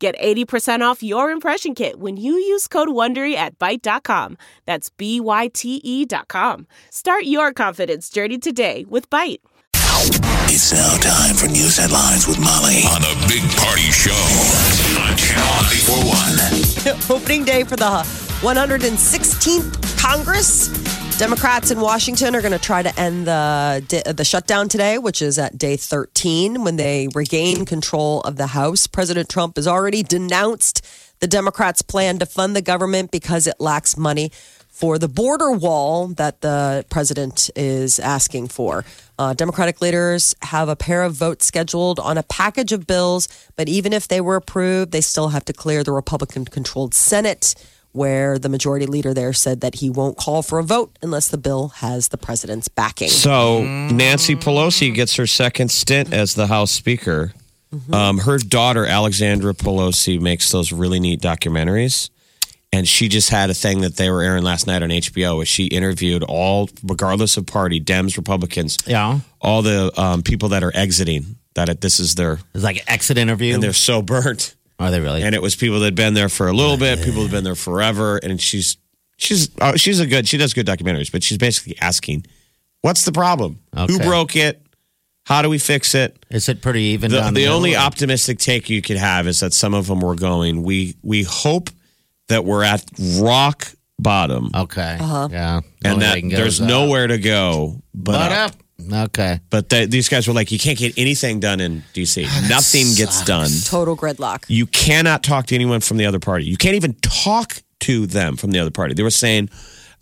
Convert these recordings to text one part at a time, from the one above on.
Get 80% off your impression kit when you use code WONDERY at Byte.com. That's B-Y-T-E dot com. Start your confidence journey today with Byte. It's now time for news headlines with Molly on the Big Party Show on Channel 941. Opening day for the 116th Congress. Democrats in Washington are going to try to end the the shutdown today, which is at day 13 when they regain control of the House. President Trump has already denounced the Democrats' plan to fund the government because it lacks money for the border wall that the president is asking for. Uh, Democratic leaders have a pair of votes scheduled on a package of bills, but even if they were approved, they still have to clear the Republican controlled Senate where the majority leader there said that he won't call for a vote unless the bill has the president's backing. So Nancy Pelosi gets her second stint as the House Speaker. Um, her daughter Alexandra Pelosi makes those really neat documentaries, and she just had a thing that they were airing last night on HBO, where she interviewed all, regardless of party, Dems, Republicans, Yeah. all the um, people that are exiting. That it, this is their, It's like an exit interview. and they're so burnt. Are they really? and it was people that had been there for a little bit, people that had been there forever, and she's she's uh, she's a good she does good documentaries, but she's basically asking, "What's the problem? Who broke it? How do we fix it? Is it pretty even? The, down the middle, only or- optimistic take you could have is that some of them were going, "We we hope that we're at rock bottom, Okay. Uh-huh. Yeah. and that they can go there's nowhere to go but, But up." up. Okay. But th- these guys were like, "You can't get anything done in DC. Nothing gets done." Total gridlock. You cannot talk to anyone from the other party. You can't even talk to them from the other party. They were saying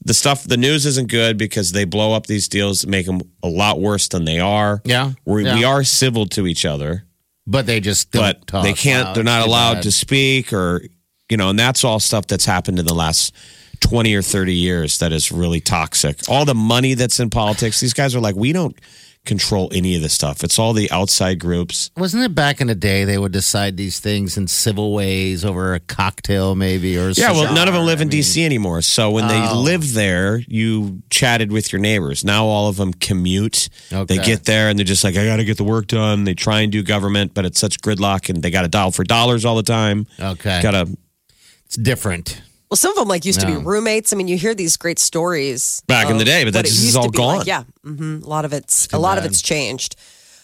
the stuff, the news isn't good because they blow up these deals, make them a lot worse than they are. Yeah, we, yeah. we are civil to each other, But they just don't but talk they can't. loud. They're not allowed to speak, or you know, and that's all stuff that's happened in the last. 20 or 30 years that is really toxic. All the money that's in politics, these guys are like, we don't control any of this stuff. It's all the outside groups. Wasn't it back in the day they would decide these things in civil ways over a cocktail, maybe, or Yeah, well, none of them live in I mean, DC anymore. So when they Oh. lived there, you chatted with your neighbors. Now all of them commute. Okay. They get there and they're just like, I got to get the work done. They try and do government, but it's such gridlock and they got to dial for dollars all the time. Okay. Got to It's different. Well, some of them like used to be roommates. I mean, you hear these great stories Back in the day, but what that it just is used to all gone. Like. Yeah, hmm a lot of it's a lot of it's changed.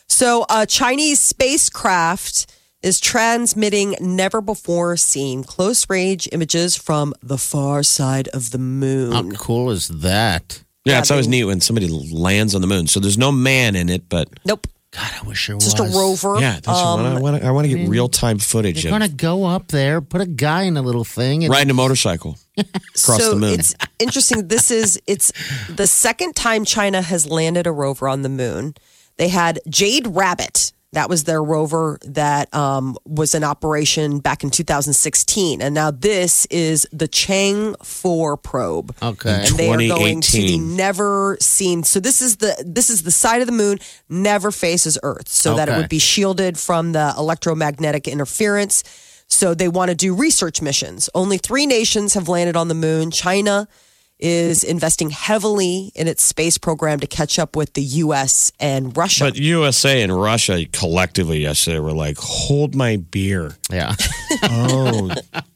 So, a Chinese spacecraft is transmitting never before seen close range images from the far side of the moon. How cool is that? Yeah, Yeah, it's always neat when somebody lands on the moon. So there's no man in it, but Nope, God, I wish there was. just a rover. yeah, that's Um, what I want. I want to get real time footage You're of going to go up there, put a guy in a little thing, and riding a motorcycle across so the moon. it's interesting. This is it's the second time China has landed a rover on the moon. They had Jade Rabbit. That was their rover that um, was in operation back in 2016, and now this is the Chang 4 probe. Okay. and they are going to the 2018. never seen. So this is the this is the side of the moon never faces Earth, so that it would be shielded from the electromagnetic interference. So they want to do research missions. Only three nations have landed on the moon. China is investing heavily in its space program to catch up with the U.S. and Russia. but USA and Russia collectively yesterday were like, "Hold my beer." yeah, Oh,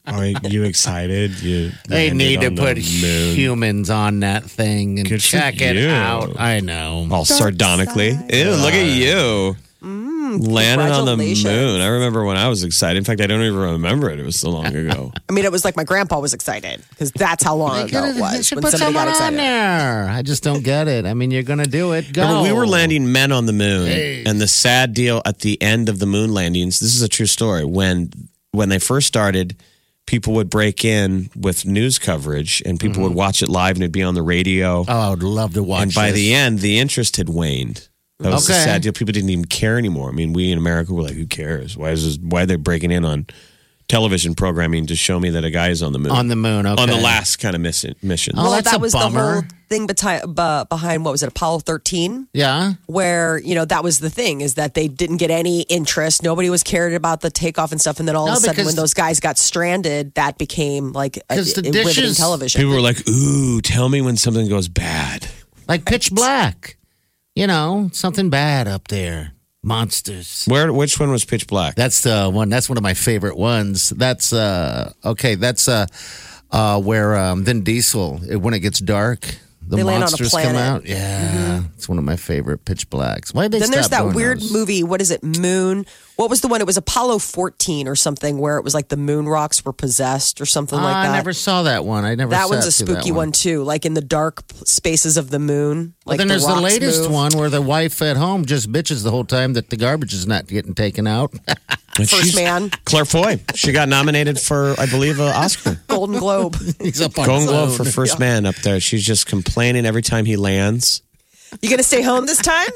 are you excited? You they need to on the put moon. humans on that thing and Good check it you. out. I know. all sardonically. Ew, look at you. Landing on the moon. I remember when I was excited. In fact, I don't even remember it. It was so long ago. I mean, it was like my grandpa was excited because that's how long ago it was should when put somebody someone got on there. I just don't get it. I mean, you're going to do it. Go. Remember, we were landing men on the moon, and the sad deal at the end of the moon landings. This is a true story. When when they first started, people would break in with news coverage, and people would mm-hmm. watch it live, and it'd be on the radio. Oh, I would love to watch. and by this. the end, the interest had waned. That was the Okay. sad deal. People didn't even care anymore. I mean, we in America were like, "Who cares? Why is this? Why are they breaking in on television programming to show me that a guy is on the moon. On the moon, okay. On the last kind of mission. mission. Oh, well, that's that a was the whole thing beti- bu- behind what was it, Apollo 13? Yeah. Where, you know, that was the thing is that they didn't get any interest. Nobody was cared about the takeoff and stuff. And then all No, of a sudden, when those guys got stranded, that became like a, 'Cause the a riveting dishes- television. People were like, ooh, tell me when something goes bad. Like pitch black. You know, something bad up there. Monsters. Where? Which one was pitch black? That's the one. That's one of my favorite ones. That's uh okay. That's uh uh where um Vin Diesel uh, when it gets dark, the They land on a monsters come out. Yeah, it's one of my favorite pitch blacks. Why did they? then there's that doing weird those? movie. What is it? Moon. What was the one? It was Apollo 14 or something where it was like the moon rocks were possessed or something like ah, that. I never saw that one. I never. Saw that one's a sat through spooky one. too, like in the dark spaces of the moon. But Like then there's the latest move. one where the wife at home just bitches the whole time that the garbage is not getting taken out. First she's- Man. Claire Foy. She got nominated for, I believe, an Oscar. Golden Globe. He's up on Golden Globe for First Man up there. She's just complaining every time he lands. You gonna stay home this time?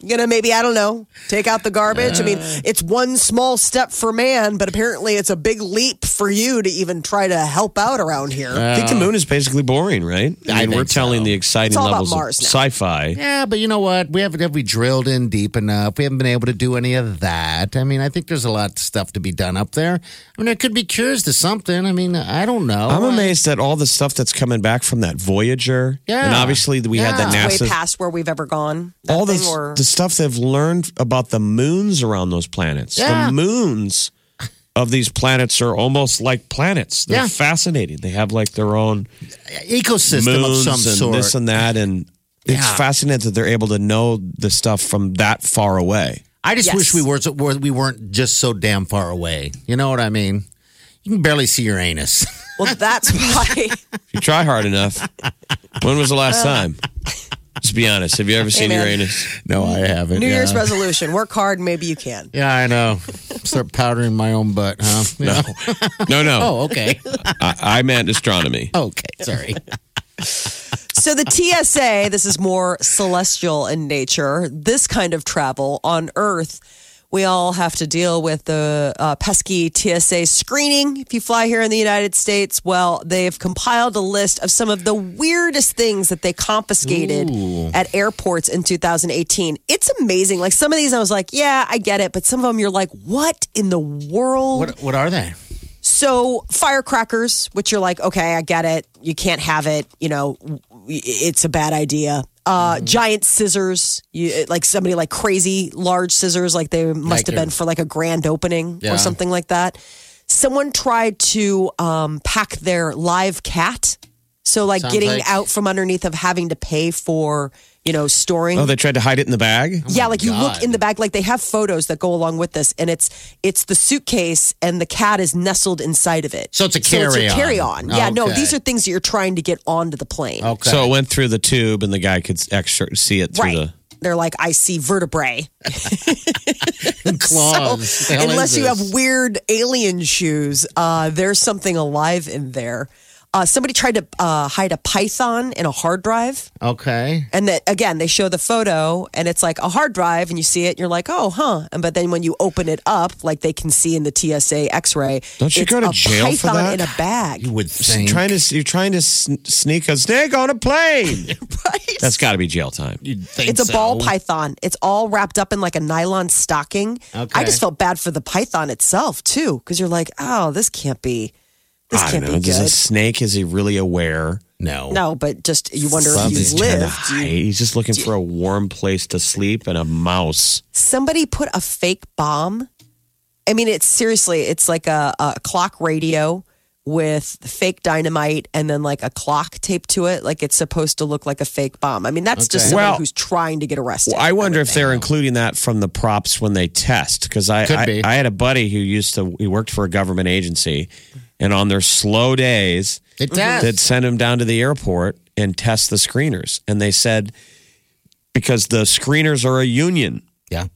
You gonna maybe I don't know take out the garbage? I mean, Uh. it's one small step for man, but apparently it's a big leap for you to even try to help out around here. I think the moon is basically boring, right? I I mean, we're think telling so. the exciting It's all levels Mars of sci-fi. Yeah, but you know what? We haven't have we drilled in deep enough. We haven't been able to do any of that. I mean, I think there's a lot of stuff to be done up there. I mean, there could be cures to something. I mean, I don't know. I'm amazed at all the stuff that's coming back from that Voyager. Yeah. And obviously we had the Yeah. Way NASA past where we've ever gone. All thing this, or- the stuff they've learned about the moons around those planets. Yeah. The moons of these planets are almost like planets. They're Yeah. fascinating. They have like their own ecosystem moons of some and sort. this and that and it's fascinating that they're able to know the stuff from that far away. I just Yes. wish we were were- we weren't just so damn far away. You know what I mean? You can barely see your anus. well, that's why. If you try hard enough. when was the last uh, time? Just be honest. Have you ever seen man. Uranus? no, I haven't. New yeah. Year's resolution: work hard, maybe you can. Yeah, I know. Start powdering my own butt, huh? No. No, no. Oh, okay. I, I meant astronomy. okay, sorry. So the TSA, this is more celestial in nature. This kind of travel on Earth, we all have to deal with the uh, pesky TSA screening. If you fly here in the United States, well, they've compiled a list of some of the weirdest things that they confiscated at airports in 2018. It's amazing. Like some of these, I was like, yeah, I get it, but some of them, you're like, what in the world? What what are they? So firecrackers, which you're like, okay, I get it. You can't have it. You know, it's a bad idea. Uh, Mm-hmm. Giant scissors, you like somebody like crazy large scissors, like they must Like have been for like a grand opening Yeah. or something like that. Someone tried to um, pack their live cat, so like Sounds getting like- out from underneath of having to pay for you know storing. Oh, they tried to hide it in the bag? Yeah, like you look in the bag, like they have photos that go along with this, and it's it's the suitcase, and the cat is nestled inside of it. So it's a So it's a carry-on. carry-on. Yeah, no, these are things that you're trying to get onto the plane. Okay. So it went through the tube and the guy could extra see it through right. the. They're like, I see vertebrae. claws. What the hell Unless you have weird alien shoes, uh, there's something alive in there. Uh, somebody tried to uh, hide a python in a hard drive. Okay. And that again, they show the photo and it's like a hard drive and you see it and you're like, oh, huh. And but then when you open it up, like they can see in the TSA x ray, Don't you it's go to a jail for that? in a bag. You would think. Trying to, you're trying to sn- sneak a snake on a plane. right? That's got to be jail time. You'd think it's a so. ball python. It's all wrapped up in like a nylon stocking. Okay. I just felt bad for the python itself too, because you're like, oh, this can't be, this I can't don't know. be Does a snake, is he really aware? No. No, but just you wonder if He's he's trying to lived. hide. He's just looking for a warm place to sleep and a mouse. somebody put a fake bomb. I mean, it's seriously, it's like a, a clock radio with fake dynamite and then like a clock taped to it. Like it's supposed to look like a fake bomb. I mean, that's just Okay. somebody Well- who's trying to get arrested. Well, I wonder if they're including that from the props when they test. Because I, Could I, be. I had a buddy who used to, he worked for a government agency, and on their slow days, It does. they'd send him down to the airport and test the screeners. And they said, because the screeners are a union, Yeah.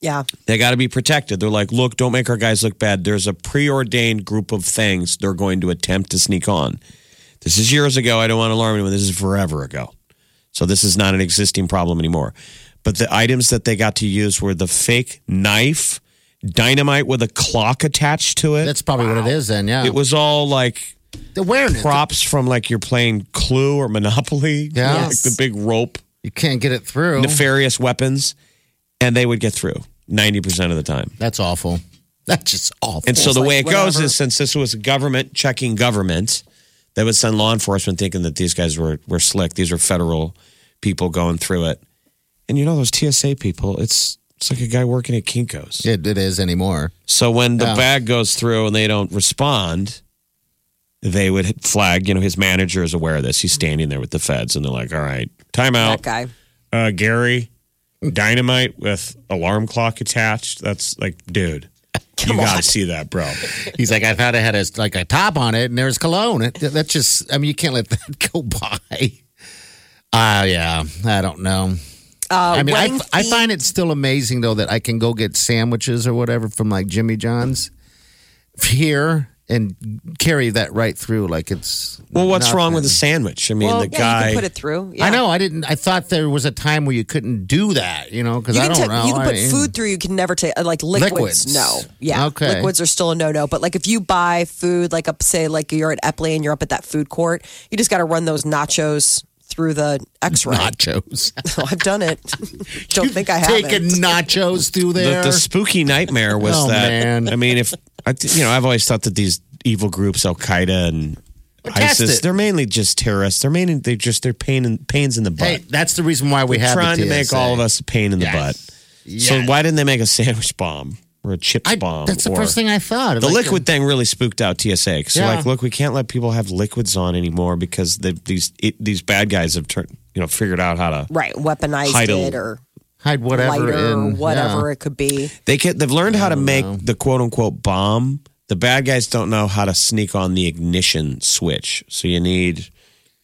yeah. they got to be protected. They're like, look, don't make our guys look bad. There's a preordained group of things they're going to attempt to sneak on. This is years ago. I don't want to alarm anyone. This is forever ago. So this is not an existing problem anymore. But the items that they got to use were the fake knife dynamite with a clock attached to it. That's probably what it is then, yeah. it was all like the awareness. props from like you're playing Clue or Monopoly. Yeah. like the big rope, You can't get it through. nefarious weapons, and they would get through ninety percent of the time. That's awful. That's just awful. And so the like way it goes is since this was government checking government, they would send law enforcement thinking that these guys were, were slick. These were federal people going through it. And you know those TSA people, it's it's like a guy working at Kinko's. it, it is anymore. So when the Yeah. bag goes through and they don't respond, they would flag, you know, his manager is aware of this. He's standing there with the feds and they're like, All right, time That out. guy. Uh, Gary, dynamite with alarm clock attached. That's like, dude. you gotta see that, bro. He's like, I thought it had a, like a top on it, and there's cologne. It, that's just, I mean, you can't let that go by. Ah, yeah, I don't know. Uh, I mean, I, wedding I theme- find it still amazing though that I can go get sandwiches or whatever from like Jimmy John's here and carry that right through like it's. Well, what's wrong with a sandwich? I mean, well, the yeah, guy. you can put it through. Yeah. I know. I didn't. I thought there was a time where you couldn't do that. You know, because You I can, don't take- know. you can put I- food through. You can never take uh, like liquids. Liquids. No, yeah, Okay. liquids are still a no no. But like if you buy food, like up say like you're at Eppley and you're up at that food court, you just got to run those nachos through the X-ray. nachos. I've done it. Don't think I haven't. nachos through the, there. the spooky nightmare was Oh, that. man. I mean, if I, you know, I've always thought that these evil groups, Al Qaeda and ISIS, they're mainly just terrorists. They're mainly they're just they're pain in, pains in the butt. hey, that's the reason why we they're have the trying to make all of us a pain in the Yes. butt. So why didn't they make a sandwich bomb or a chips I, bomb? that's the first thing I thought. Of. The Like, liquid uh, thing really spooked out TSA because Yeah. like, look, we can't let people have liquids on anymore because they, these it, these bad guys have turned, you know, figured out how to. right, weaponize Hide a- it or hide whatever lighter or in whatever yeah. it could be. They can, they've learned how to make the quote unquote bomb. The bad guys don't know how to sneak on the ignition switch. So you need,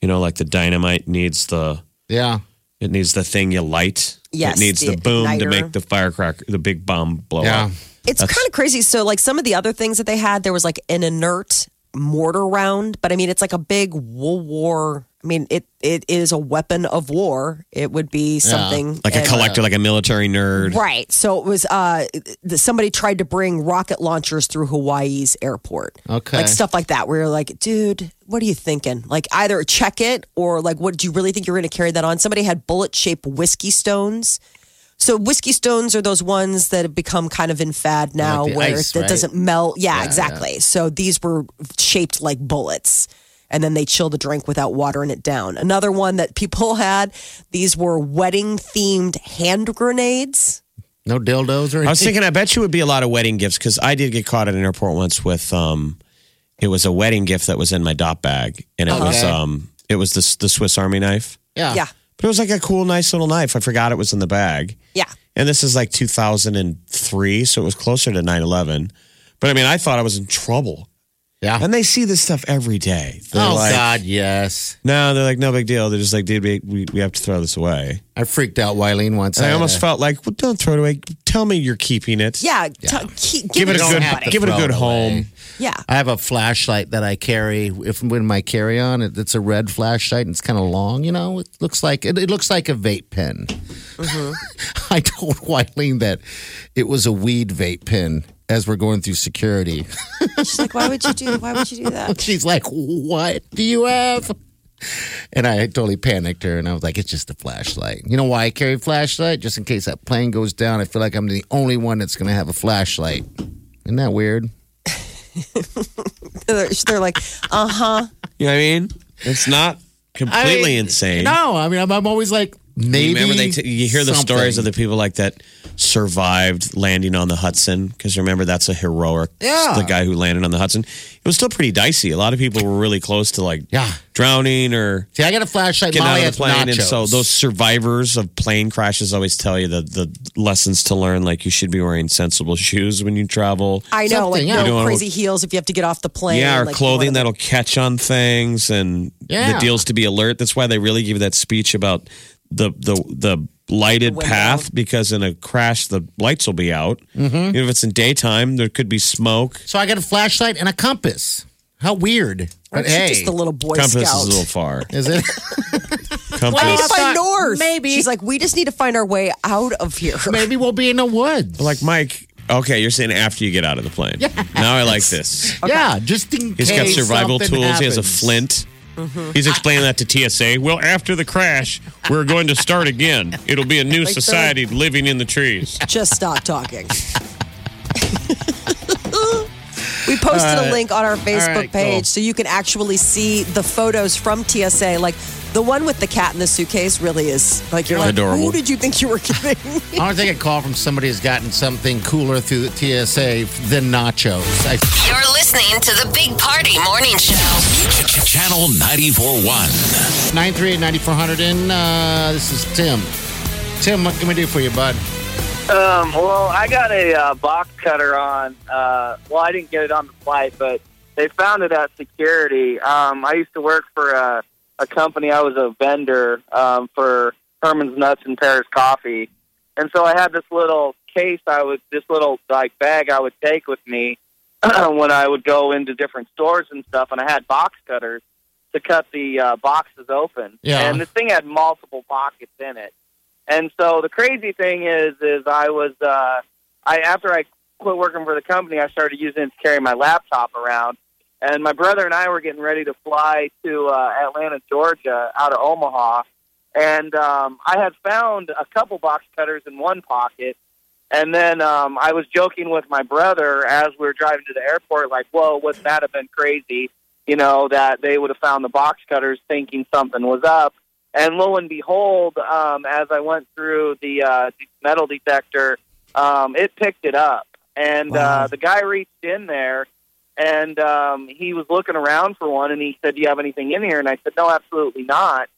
you know, like the dynamite needs the Yeah. it needs the thing you light. Yes, it needs the, the boom to make the firecracker, the big bomb blow Yeah. up. It's kind of crazy. So, like some of the other things that they had, there was like an inert mortar round, but I mean, it's like a big World War. I mean, it it is a weapon of war. It would be something Like a and- collector, like a military nerd. Right. So it was uh somebody tried to bring rocket launchers through Hawaii's airport. Okay. Like stuff like that where you're like, dude, what are you thinking? Like either check it or like what do you really think you're going to carry that on? Somebody had bullet-shaped whiskey stones. So whiskey stones are those ones that have become kind of in fad now Like where ice, it right? doesn't melt. Yeah, Yeah, exactly. So these were shaped like bullets. And then they chill the drink without watering it down. Another one that people had, these were wedding themed hand grenades. No dildos or anything. I was thinking, I bet you would be a lot of wedding gifts because I did get caught at an airport once with, um, it was a wedding gift that was in my dot bag, and it was, um, it was the the Swiss Army knife, yeah. Yeah. But it was like a cool, nice little knife. I forgot it was in the bag, Yeah. and this is like 2003, so it was closer to 9/11. But I mean, I thought I was in trouble, Yeah. and they see this stuff every day. They're oh like, God, yes. no, they're like, no big deal. They're just like, dude, we we, we have to throw this away. I freaked out Wileen once. And I almost a- felt like, well, don't throw it away. Tell me you're keeping it. Yeah. t- keep, Give it a good, give it a good it away. home. Yeah. I have a flashlight that I carry if when my carry on. It, it's a red flashlight and it's kind of long. You know, it looks like it, it looks like a vape pen. Mm-hmm. I told Wileen that it was a weed vape pen as we're going through security. She's like, why would you do? Why would you do that? She's like, "What do you have?" And I totally panicked her, and I was like, "It's just a flashlight." You know why I carry a flashlight? Just in case that plane goes down. I feel like I'm the only one that's going to have a flashlight. Isn't that weird? They're, they're like, uh huh. You know what I mean? It's not completely I mean, insane. No, I mean, I'm, I'm always like, You maybe. remember they t- you hear the something. stories of the people like that survived landing on the Hudson because remember that's a heroic. Yeah. the guy who landed on the Hudson. It was still pretty dicey. A lot of people were really close to like Yeah. drowning or See, I got a flashlight. getting Molly out of the plane, and so those survivors of plane crashes always tell you the the lessons to learn. Like you should be wearing sensible shoes when you travel. I know, like Something, yeah. no You don't crazy heels if you have to get off the plane. Yeah, or like, clothing wanna- that'll catch on things, and Yeah. the deal's to be alert. That's why they really give you that speech about the the the lighted window. path because in a crash the lights will be out. Mm-hmm. Even if it's in daytime, there could be smoke. So I got a flashlight and a compass. How weird. But Aren't you hey, just the little boy Compass scout? is a little far. is it? Compass. We need to find thought north. maybe. She's like, we just need to find our way out of here. maybe we'll be in the woods. like Mike, Okay, you're saying after you get out of the plane. Now I like this. Yeah, just in He's case got survival something tools. He has a happens. Flint. He's explaining that to TSA. Well, after the crash, we're going to start again. It'll be a new Like society living in the trees. Just stop talking. we posted a link on our Facebook right, page cool. so you can actually see the photos from TSA. Like the one with the cat in the suitcase really is like you're like, Adorable. who did you think you were kidding? I don't think a call from somebody has gotten something cooler through the TSA than nachos. I, You're listening to the Big Party Morning Show. Channel 94.1. 938 9400 in. Uh, this is Tim. Tim, what can we do for you, bud? Um, well, I got a uh, box cutter on. Uh, well, I didn't get it on the flight, but they found it at security. Um, I used to work for a, a company. I was a vendor um, for Herman's Nuts and Paris Coffee, and so I had this little case. I would this little like bag I would take with me when I would go into different stores and stuff, and I had box cutters to cut the uh, boxes open. Yeah. And this thing had multiple pockets in it. And so the crazy thing is, is I was, uh, I after I quit working for the company, I started using it to carry my laptop around. And my brother and I were getting ready to fly to uh, Atlanta, Georgia, out of Omaha. And um, I had found a couple box cutters in one pocket. And then um, I was joking with my brother as we were driving to the airport, like, "Whoa, wouldn't that have been crazy?" You know, that they would have found the box cutters, thinking something was up. And lo and behold, um, as I went through the uh, metal detector, um, it picked it up. And Wow. uh, the guy reached in there and um, he was looking around for one and he said, Do you have anything in here? And I said, No, absolutely not.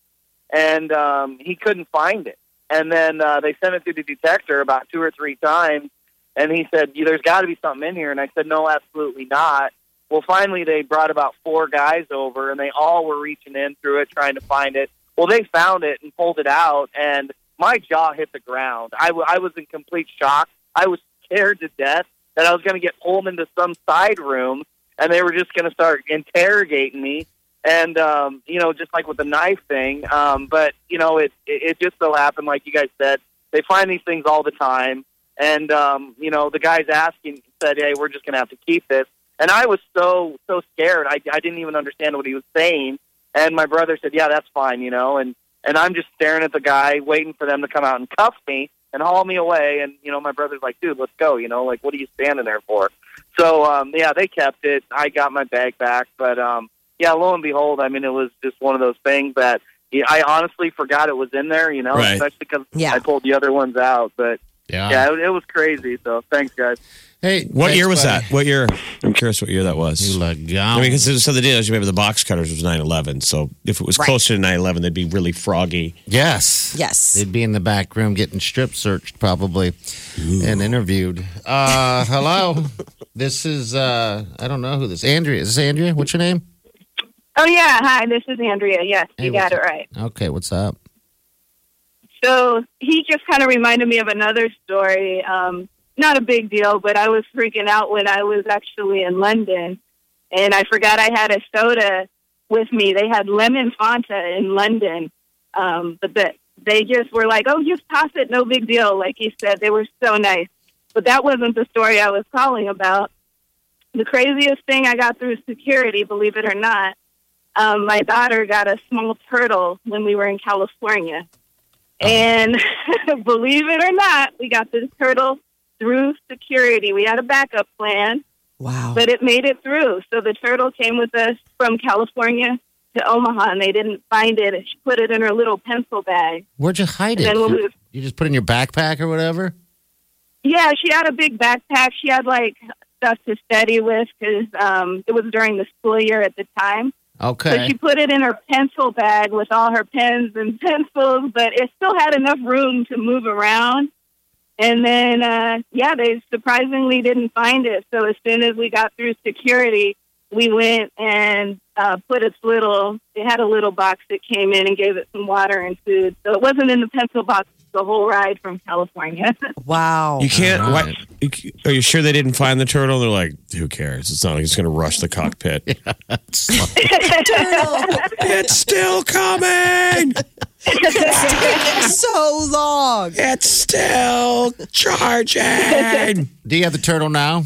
And um, he couldn't find it. And then uh, they sent it through the detector about two or three times. And he said, There's got to be something in here. And I said, No, absolutely not. Well, finally, they brought about four guys over, and they all were reaching in through it, trying to find it. Well, they found it and pulled it out, and my jaw hit the ground. I, w- I was in complete shock. I was scared to death that I was going to get pulled into some side room, and they were just going to start interrogating me. And um, you know, just like with the knife thing. Um, but you know, it, it it just so happened, like you guys said, they find these things all the time. And um, you know, the guys asking said, "Hey, we're just going to have to keep this." And I was so so scared. I I didn't even understand what he was saying. And my brother said, "Yeah, that's fine," you know. And and I'm just staring at the guy, waiting for them to come out and cuff me and haul me away. And you know, my brother's like, "Dude, let's go," you know, like, "What are you standing there for?" So um, yeah, they kept it. I got my bag back, but um, yeah, lo and behold, I mean, it was just one of those things that yeah, I honestly forgot it was in there, you know, Right. especially because Yeah. I pulled the other ones out. But Yeah. yeah, it, it was crazy. So thanks, guys. Hey, What thanks, year was buddy. that? What year? I'm curious what year that was. You look I mean, because so the deal is, you remember the box cutters was 9/11. So if it was Right. closer to 9/11, they'd be really froggy. yes. yes. They'd be in the back room getting strip searched probably and interviewed. Uh, hello. this is uh, I don't know who this Andrea. Is this Andrea? What's your name? Oh yeah, hi. This is Andrea. Yes, Hey, you got what's it right. Okay, what's up? So he just kind of reminded me of another story. Um, not a big deal, but I was freaking out when I was actually in London, and I forgot I had a soda with me. They had lemon Fanta in London, um, but the, they just were like, "Oh, just toss it, no big deal." Like you said, they were so nice. But that wasn't the story I was calling about. The craziest thing I got through security, believe it or not, um, my daughter got a small turtle when we were in California. And believe it or not, we got this turtle through security. We had a backup plan, Wow. but it made it through. So the turtle came with us from California to Omaha, and they didn't find it. She put it in her little pencil bag. Where'd you hide And it? we, You just put it in your backpack or whatever? yeah, she had a big backpack. She had like stuff to study with because um, it was during the school year at the time. Okay. So she put it in her pencil bag with all her pens and pencils, but it still had enough room to move around. And then, uh, yeah, they surprisingly didn't find it. So as soon as we got through security, we went and uh, put its little, it had a little box that came in and gave it some water and food. So it wasn't in the pencil box the whole ride from California. wow. You can't. All Why, are you sure they didn't find the turtle? They're like, who cares? It's not like it's going to rush the cockpit. it's still coming. It's so long. It's still charging. Do you have the turtle now?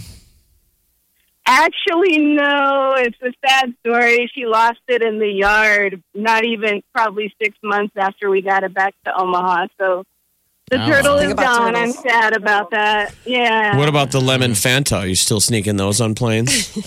Actually, no. It's a sad story. She lost it in the yard, not even probably six months after we got it back to Omaha. So the Oh. turtle is gone. turtles. I'm sad about that. Yeah. what about the lemon Fanta? Are you still sneaking those on planes?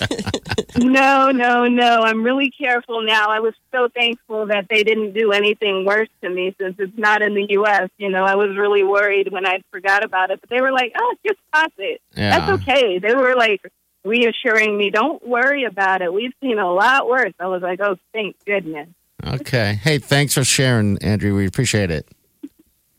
No, no, no. I'm really careful now. I was so thankful that they didn't do anything worse to me since it's not in the U.S. You know, I was really worried when I forgot about it, but they were like, "Oh, just toss it. Yeah. That's okay." They were like reassuring me, "Don't worry about it. We've seen a lot worse." I was like, "Oh, thank goodness." Okay. Hey, thanks for sharing, Andrew. We appreciate it.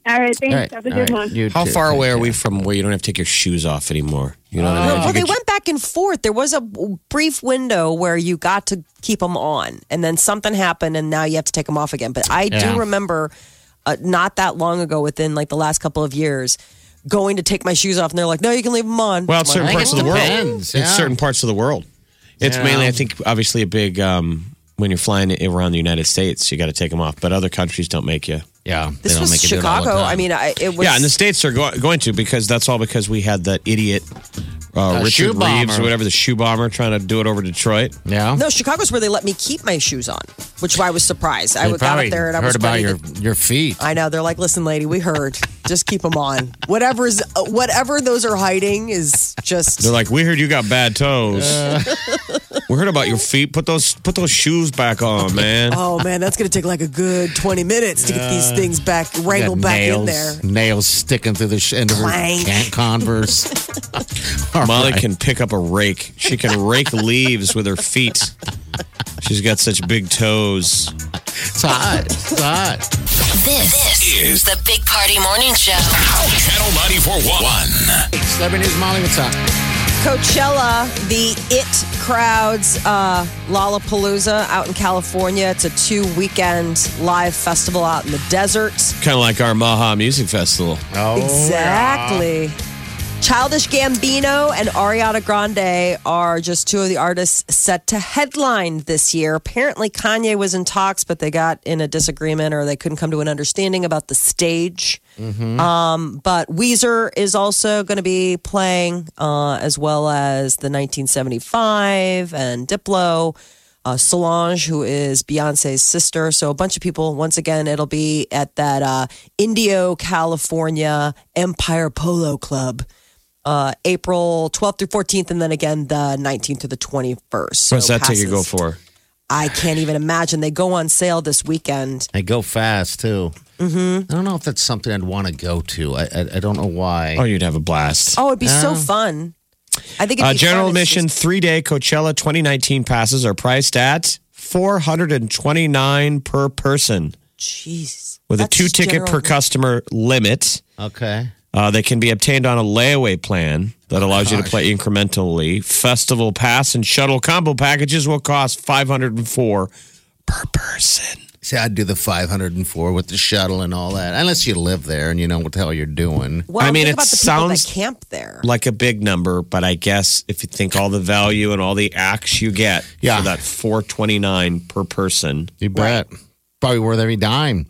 All right, thanks. All right. Have a good right. one. You How too. far away are we from where you don't have to take your shoes off anymore? You know what I mean? Well, they went back and forth. There was a brief window where you got to keep them on, and then something happened, and now you have to take them off again. But I Yeah. do remember uh, not that long ago, within like the last couple of years, going to take my shoes off, and they're like, "No, you can leave them on." Well, it's certain I parts of the world. depends, It's yeah. certain parts of the world. It's Yeah. mainly, I think, obviously a big um, when you're flying around the United States, you got to take them off. But other countries don't make you. Yeah. they this don't was make you do it all the Chicago. time. I mean, I, it was. yeah, and the states are go- going to because that's all because we had that idiot uh, Uh, shoe Richard Reeves bomber. or whatever the shoe bomber trying to do it over Detroit. yeah. no, Chicago's where they let me keep my shoes on, which I was surprised. I They got up there and I heard was about ready your to- your feet. I know they're like, listen, lady, we heard. Just keep them on. Whatever's uh, whatever those are hiding is just. They're like, we heard you got bad toes. we heard about your feet. Put those put those shoes back on, man. Oh man, that's gonna take like a good twenty minutes to get these things back wrangled back nails, in there. Nails sticking through the sh- end of her Clank. can- Converse. All Molly right. can pick up a rake. She can rake leaves with her feet. She's got such big toes. It's hot. It's hot. This, is the Big Party Morning Show. Channel 94.1. Celebrity News, Molly, what's up? Coachella, the It crowds, uh, Lollapalooza out in California. It's a two weekend live festival out in the desert. Kind of like our Maha Music Festival. Oh, exactly. Childish Gambino and Ariana Grande are just two of the artists set to headline this year. Apparently, Kanye was in talks, but they got in a disagreement or they couldn't come to an understanding about the stage. Um, but Weezer is also going to be playing, uh, as well as the 1975 and Diplo. Uh, Solange, who is Beyonce's sister. So a bunch of people. Once again, it'll be at that uh, Indio, California Empire Polo Club, uh, April 12th through 14th, and then again the 19th to the 21st. So What's that ticket go for? I can't even imagine. They go on sale this weekend. They go fast too. Mm-hmm. I don't know if that's something I'd want to go to. I I, I don't know why. Oh, you'd have a blast. Oh, it'd be so fun. I think it'd Uh, be general fun. Admission just- three day Coachella 2019 passes are priced at 429 per person Jeez. with a two ticket general- per customer limit. Okay. Uh, they can be obtained on a layaway plan that allows you to play incrementally. Festival pass and shuttle combo packages will cost 504 per person. See, I'd do the 504 with the shuttle and all that, unless you live there and you know what the hell you're doing. Well, I mean, think it about the sounds that camp there. Like a big number, but I guess if you think all the value and all the acts you get Yeah. for that 429 per person. You bet. Probably worth every dime.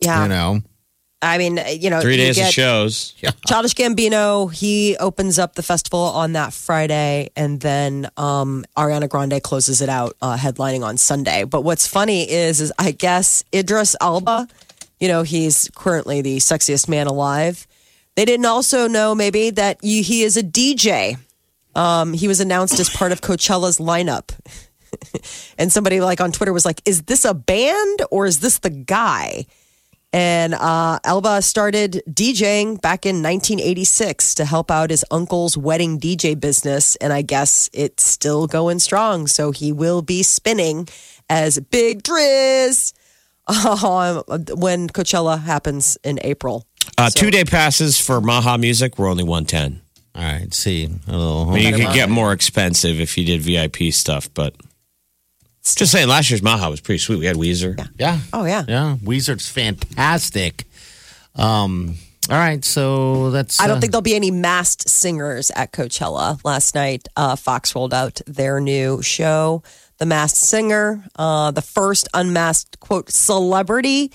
yeah. You know. I mean, you know, Three days of shows. Childish Gambino, he opens up the festival on that Friday, and then um, Ariana Grande closes it out, uh, headlining on Sunday. But what's funny is, is I guess Idris Elba, you know, he's currently the sexiest man alive. They didn't also know maybe that you, he is a DJ. Um, he was announced as part of Coachella's lineup. and somebody like on Twitter was like, "Is this a band or is this the guy?" And uh, Elba started DJing back in 1986 to help out his uncle's wedding DJ business. And I guess it's still going strong. So he will be spinning as Big Driis um, when Coachella happens in April. Uh, Two day passes for Maha Music were only 110. All right. See. A little I mean, you home- could get more expensive if you did VIP stuff, but just saying, last year's Maha was pretty sweet. We had Weezer. Yeah. yeah. Oh, yeah. Yeah. Weezer's fantastic. Um. All right. So that's. I don't uh, think there'll be any masked singers at Coachella. Last night, uh, Fox rolled out their new show, The Masked Singer. Uh, the first unmasked, quote, celebrity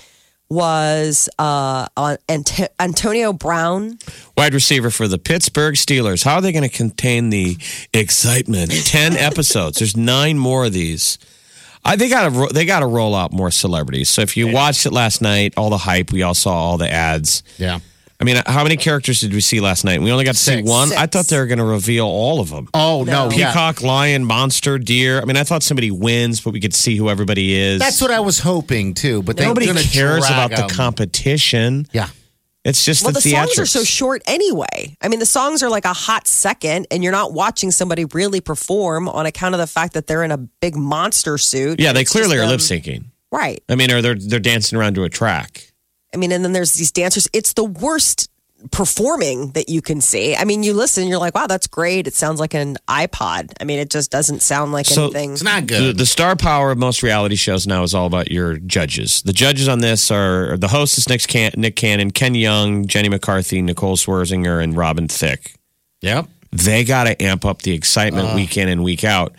was uh, on Ant- Antonio Brown. Wide receiver for the Pittsburgh Steelers. How are they going to contain the excitement? Ten episodes. There's nine more of these. I, they got to they got to roll out more celebrities. So if you watched it last night, all the hype, we all saw all the ads. Yeah. I mean, how many characters did we see last night? We only got to see Six. one. I thought they were going to reveal all of them. Oh no, No. yeah. Peacock, lion, monster, deer. I mean, I thought somebody wins, but we could see who everybody is. That's what I was hoping too. But Nobody cares drag about the competition. Yeah. It's just Well, the, the songs are so short anyway. I mean, the songs are like a hot second, and you're not watching somebody really perform on account of the fact that they're in a big monster suit. Yeah, they clearly are lip syncing. Right. I mean, or they're they're dancing around to a track. I mean, and then there's these dancers. It's the worst performing that you can see. I mean, you listen, you're like, wow, that's great. It sounds like an iPod. I mean, it just doesn't sound like So- anything. It's not good. the star power of most reality shows now is all about your judges. The judges on this are the host is Nick, Can- Nick Cannon, Ken Jeong, Jenny McCarthy, Nicole Scherzinger, and Robin Thicke. yep. They got to amp up the excitement uh. week in and week out.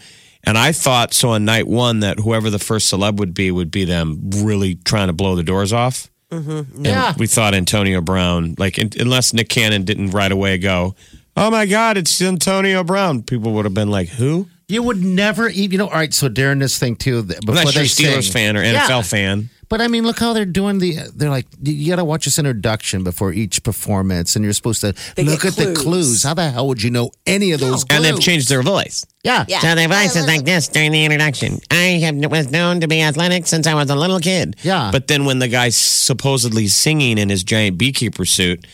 And I thought so on night one that whoever the first celeb would be would be them really trying to blow the doors off. Mm-hmm. And Yeah. we thought Antonio Brown, like un- unless Nick Cannon didn't right away go, "Oh my God, it's Antonio Brown," people would have been like, "Who?" You would never eat. You know. All right. So during this thing too, th- I'm before not sure they Steelers sing- fan or Yeah. NFL fan. But I mean, look how they're doing the. They're like, you got to watch this introduction before each performance, and you're supposed to They look get at the clues. clues. How the hell would you know any of those? And they've clues? changed their voice. Yeah. Yeah. So their voice is like this during the introduction. I have, was known to be athletic since I was a little kid. Yeah. But then when the guy's supposedly singing in his giant beekeeper suit,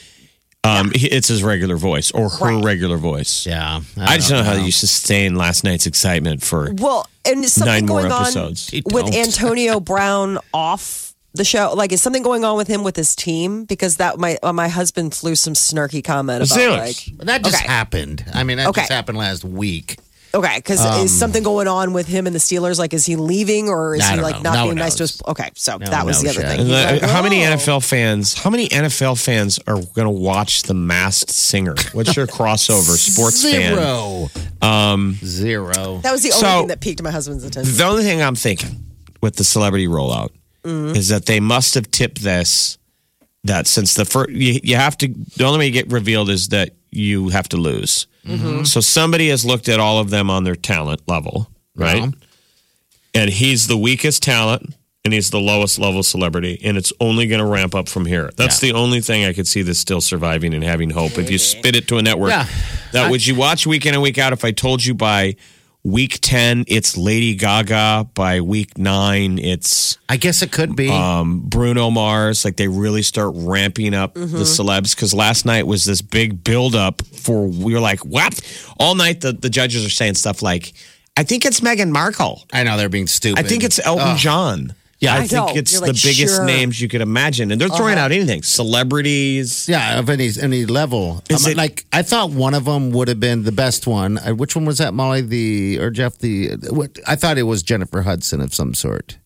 um, he- it's his regular voice or her Right. regular voice. yeah. I just don't know how you sustain last night's excitement for. Well, and is something Nine more going episodes. on with. Antonio Brown off the show? Like, is something going on with him with his team? Because that my uh, my husband flew some snarky comment about Steelers. like, But that just Okay. happened. I mean, that Okay. just happened last week. Okay, because Um, is something going on with him and the Steelers? Like, is he leaving or is he like know. not No being one nice to knows. his? Okay, so No that was one the other knows thing. yet. He's The- like, how many oh. NFL fans? How many NFL fans are going to watch The Masked Singer? What's your crossover sports fan? Zero. Um, Zero. That was the only So- thing that piqued my husband's attention. The only thing I'm thinking with the celebrity rollout is that they must have tipped this that since the first you, you have to the only way you get revealed is that you have to lose. Mm-hmm. So somebody has looked at all of them on their talent level, right? Yeah. And he's the weakest talent and he's the lowest level celebrity and it's only going to ramp up from here. That's the only thing I could see that's still surviving and having hope. If you spit it to a network, Yeah. that would you watch week in and week out if I told you by week 10 it's Lady Gaga, by week 9 it's I guess it could be. um, Bruno Mars. Like they really start ramping up Mm-hmm. the celebs because last night was this big build up for we were like, what? All night the, the judges are saying stuff like, I think it's Meghan Markle. I know they're being stupid. I think it's Elton Ugh. John. Yeah, I, I think know. it's You're the like, biggest sure. names you could imagine, and they're throwing out anything. Celebrities. Yeah, of any any level. Is Um, it- like I thought one of them would have been the best one. Uh, which one was that, Molly? The or Jeff? The what? I thought it was Jennifer Hudson of some sort.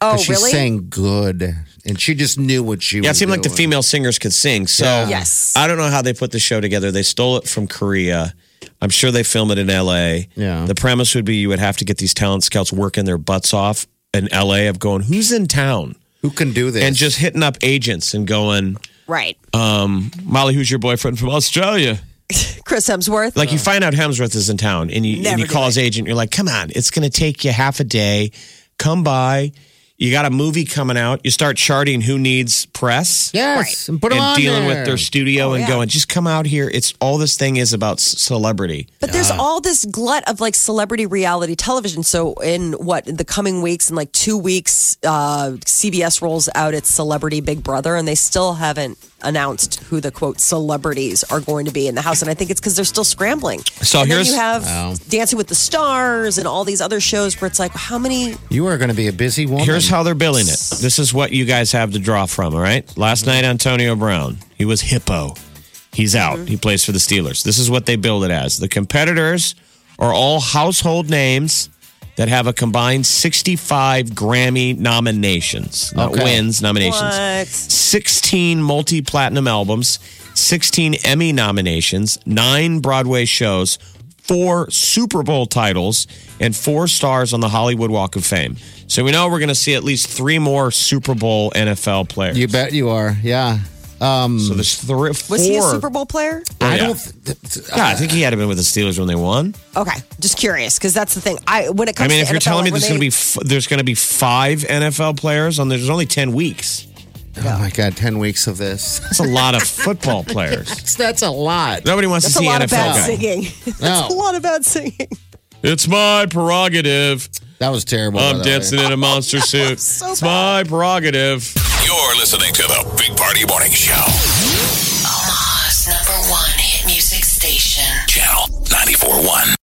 Oh, 'Cause she really? sang good, and she just knew what she. Was. Yeah, it was seemed like the doing. female singers could sing. So Yeah. Yes. I don't know how they put the show together. They stole it from Korea. I'm sure they film it in LA. Yeah. The premise would be you would have to get these talent scouts working their butts off in LA of going, who's in town? Who can do this? And just hitting up agents and going, right. um, Molly, who's your boyfriend from Australia? Chris Hemsworth. Like you find out Hemsworth is in town and you, and you call do his agent. You're like, come on, it's going to take you half a day. Come by. You got a movie coming out. You start charting who needs press. yes, and put 'em and on dealing there. with their studio Oh, and yeah. going, just come out here. It's all this thing is about celebrity. But there's all this glut of like celebrity reality television. So in what the coming weeks, in like two weeks, uh, CBS rolls out its Celebrity Big Brother, and they still haven't announced who the quote celebrities are going to be in the house. And I think it's because they're still scrambling. So and then here's- you have Wow. Dancing with the Stars and all these other shows where it's like, how many? You are going to be a busy woman. Here's how they're billing it. This is what you guys have to draw from, all right? Last night, Antonio Brown, he was hippo. He's out. Mm-hmm. He plays for the Steelers. This is what they build it as. The competitors are all household names that have a combined 65 Grammy nominations, not Okay. wins, nominations. What? 16 multi platinum albums, 16 Emmy nominations, nine Broadway shows, four Super Bowl titles and four stars on the Hollywood Walk of Fame. So we know we're going to see at least three more Super Bowl NFL players. You bet you are. Yeah. Um, So there's three, four. Was he a Super Bowl player? I yeah. don't. Th- Yeah, I think he had to been with the Steelers when they won. Okay, just curious because that's the thing. I when it comes. I mean, to if you're NFL, telling me when there's going to be f- there's going to be five NFL players on there's only ten weeks. Oh my God, ten weeks of this. That's a lot of football players. That's a lot. Nobody wants that's to a see lot NFL of bad guys. singing. that's a lot of bad singing. It's my prerogative. That was terrible. I'm the way. dancing in a monster suit. So it's my prerogative. You're listening to the Big Party Morning Show. Omaha's number one hit music station. Channel 94.1.